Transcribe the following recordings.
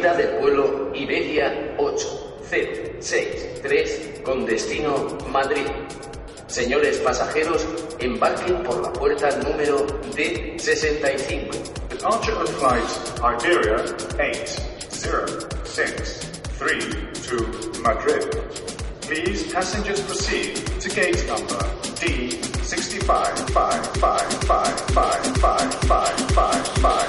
del vuelo Iberia 8Z63 con destino Madrid. Señores pasajeros, embarquen por la puerta número D65. Departure of flight Iberia 8063 to Madrid. Please passengers proceed to gate number D6555555555.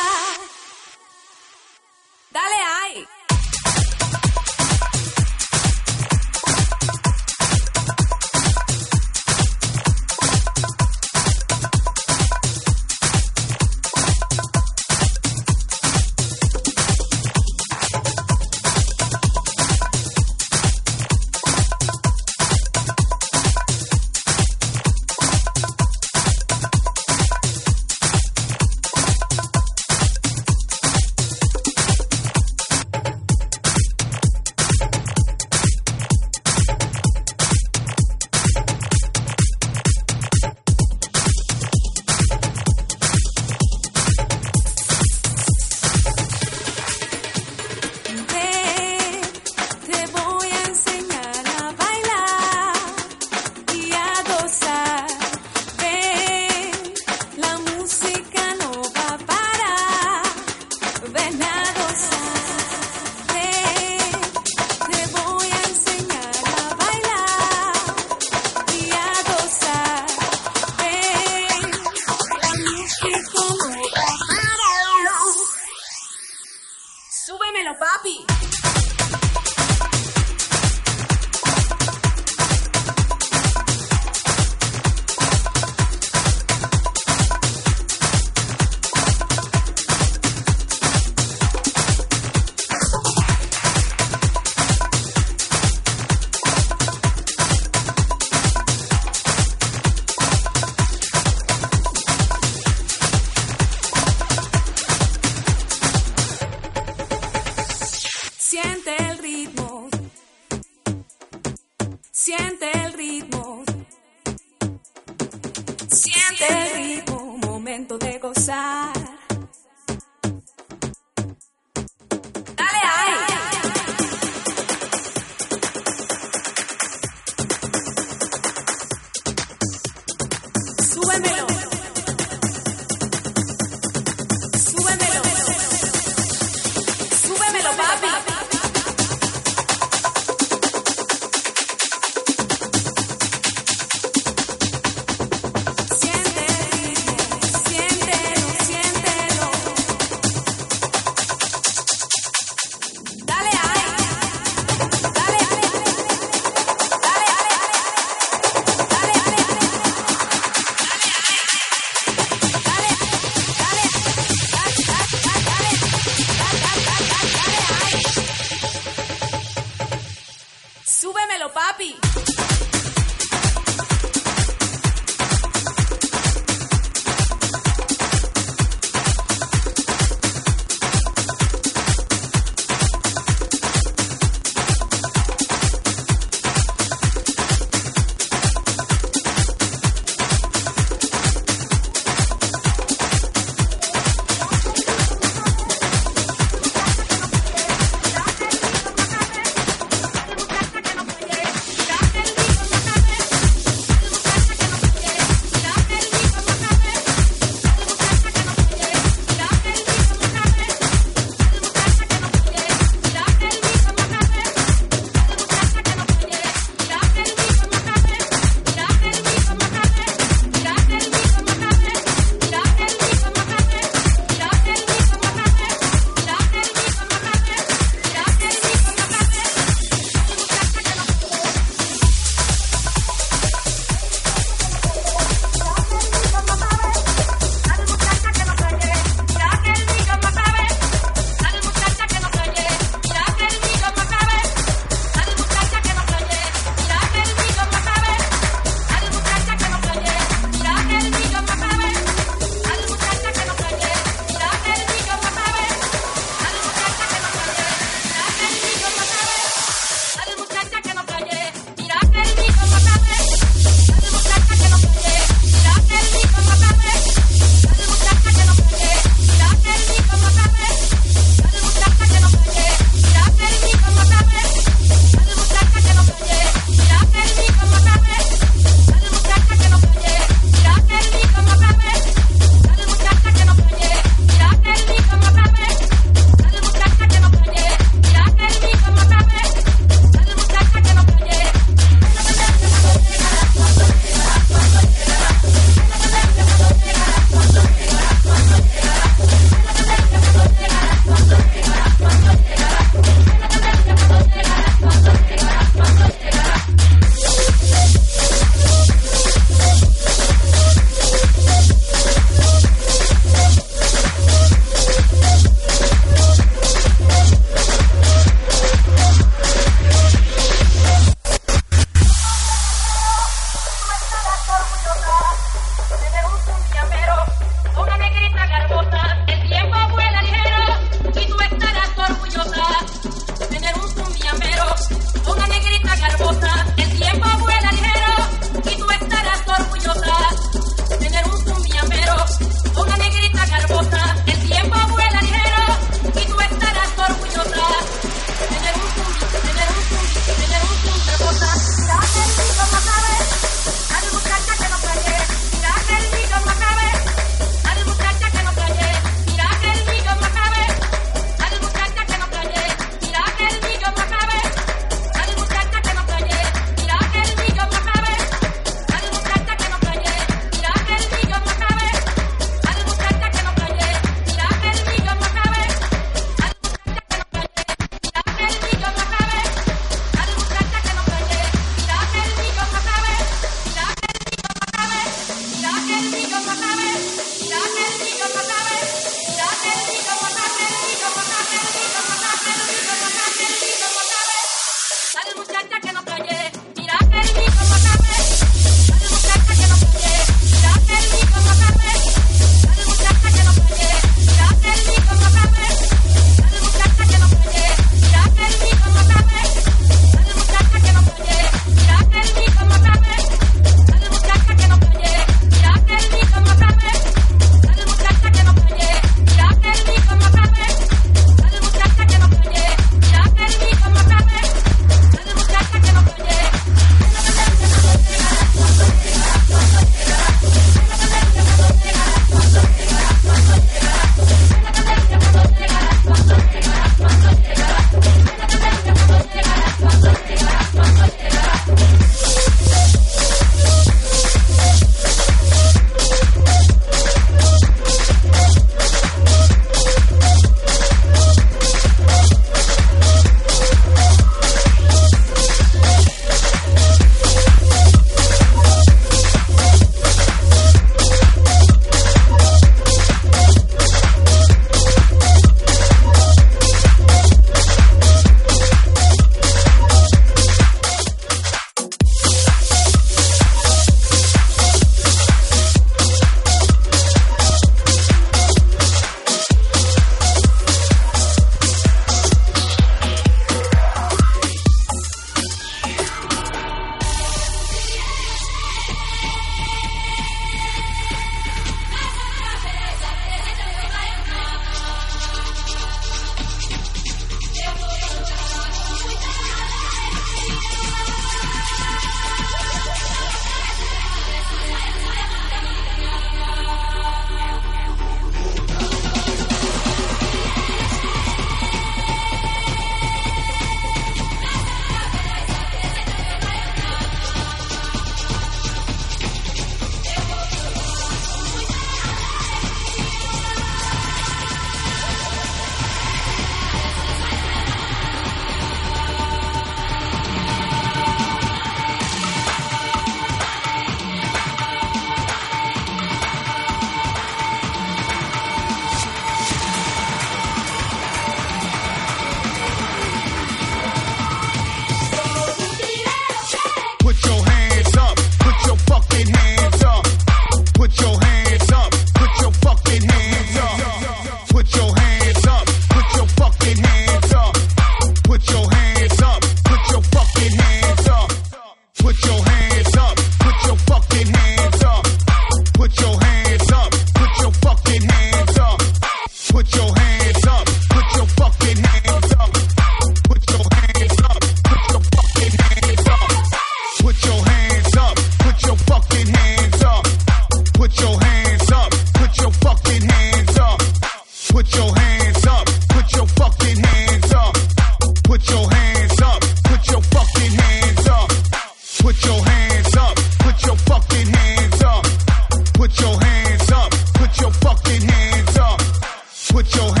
put your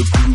Life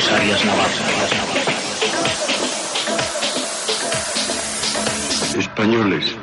Carlos Arias Navarro. Españoles,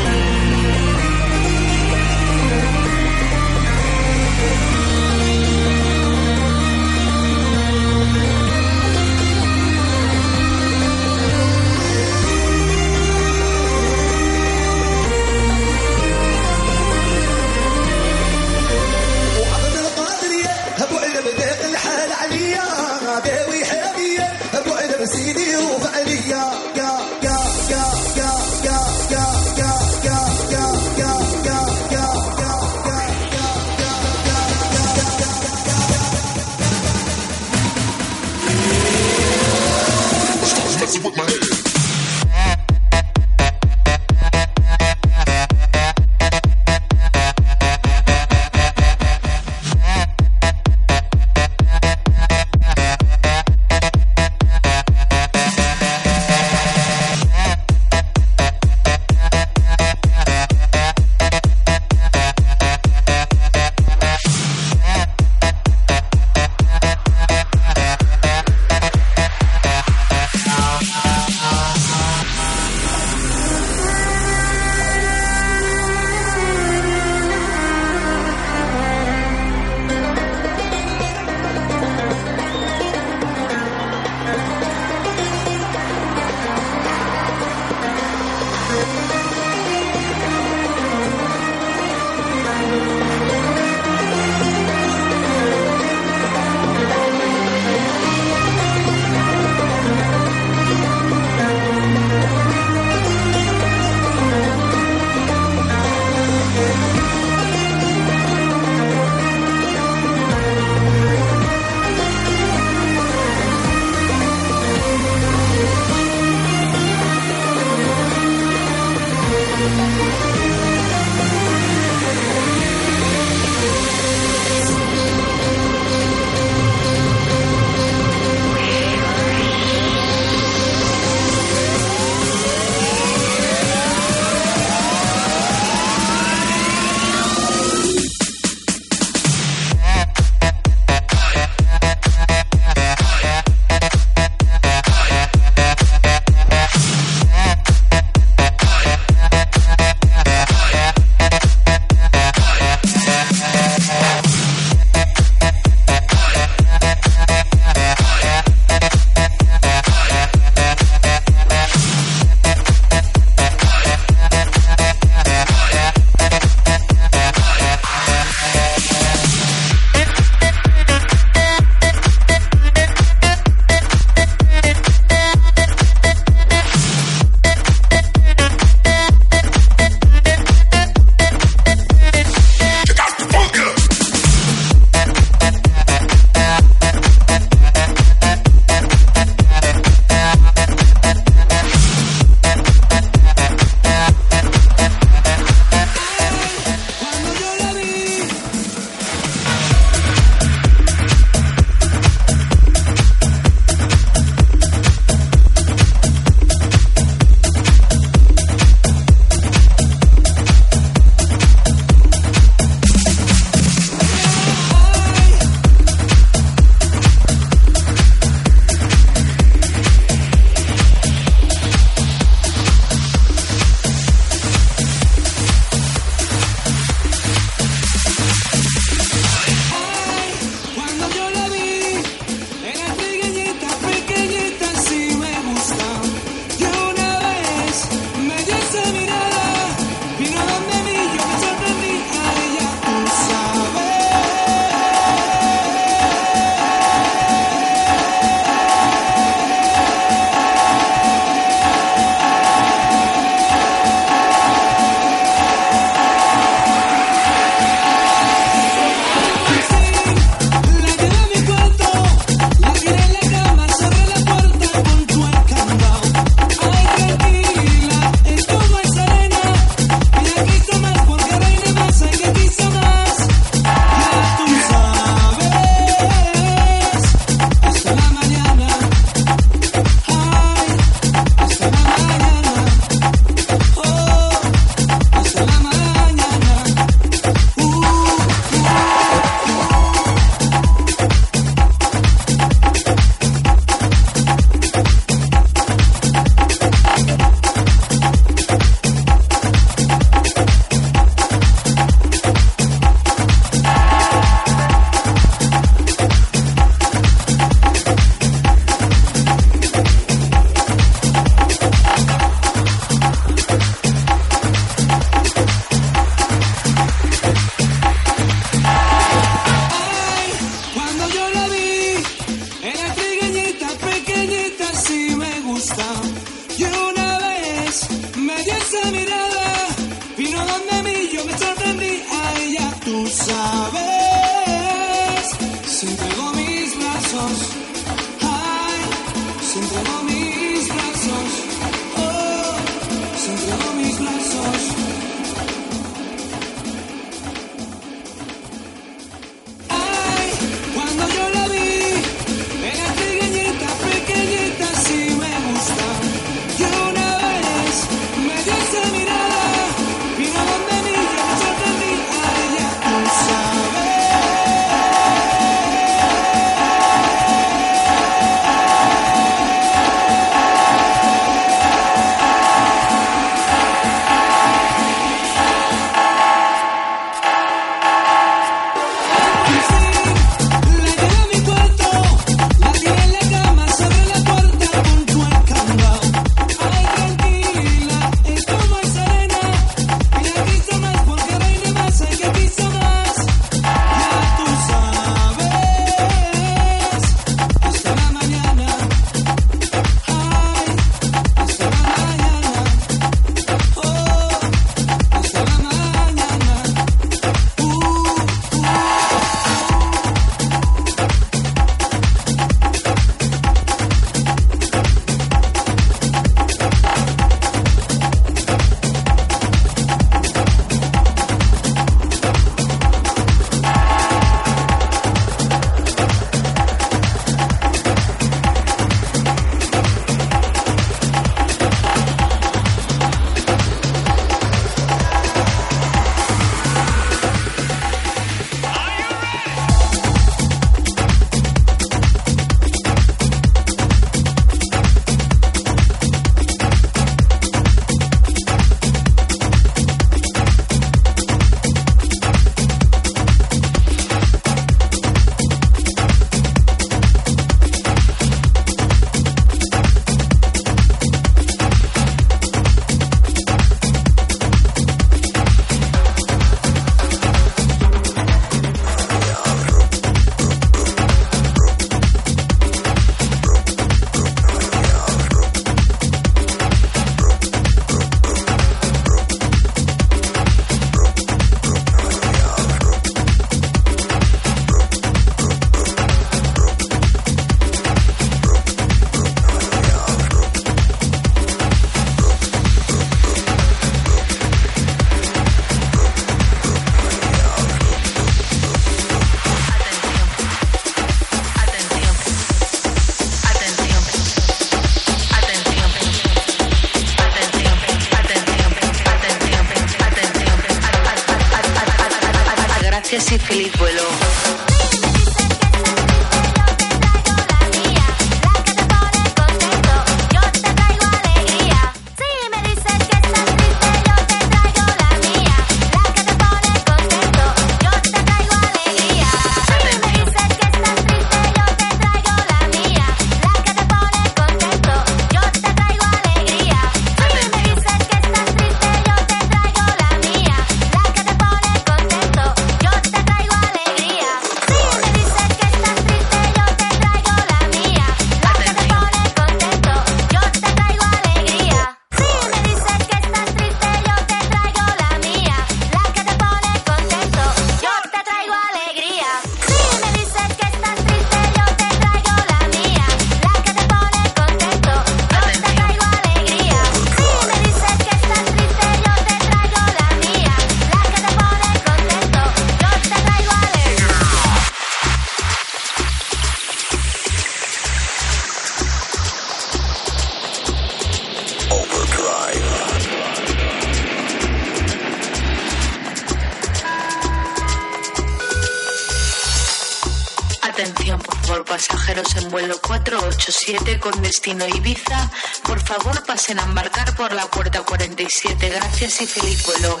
Ibiza, por favor pasen a embarcar por la puerta 47. Gracias y feliz vuelo.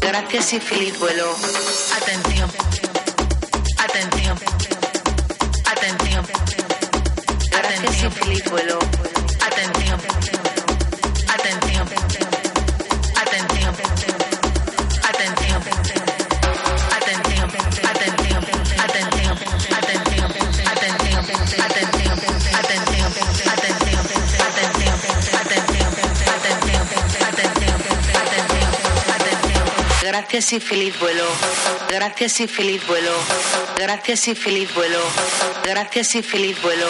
Gracias y feliz vuelo. Atención. Atención. Atención. Gracias y feliz vuelo. Atención. Gracias y feliz vuelo. Gracias y feliz vuelo. Gracias y feliz vuelo. Gracias y feliz vuelo.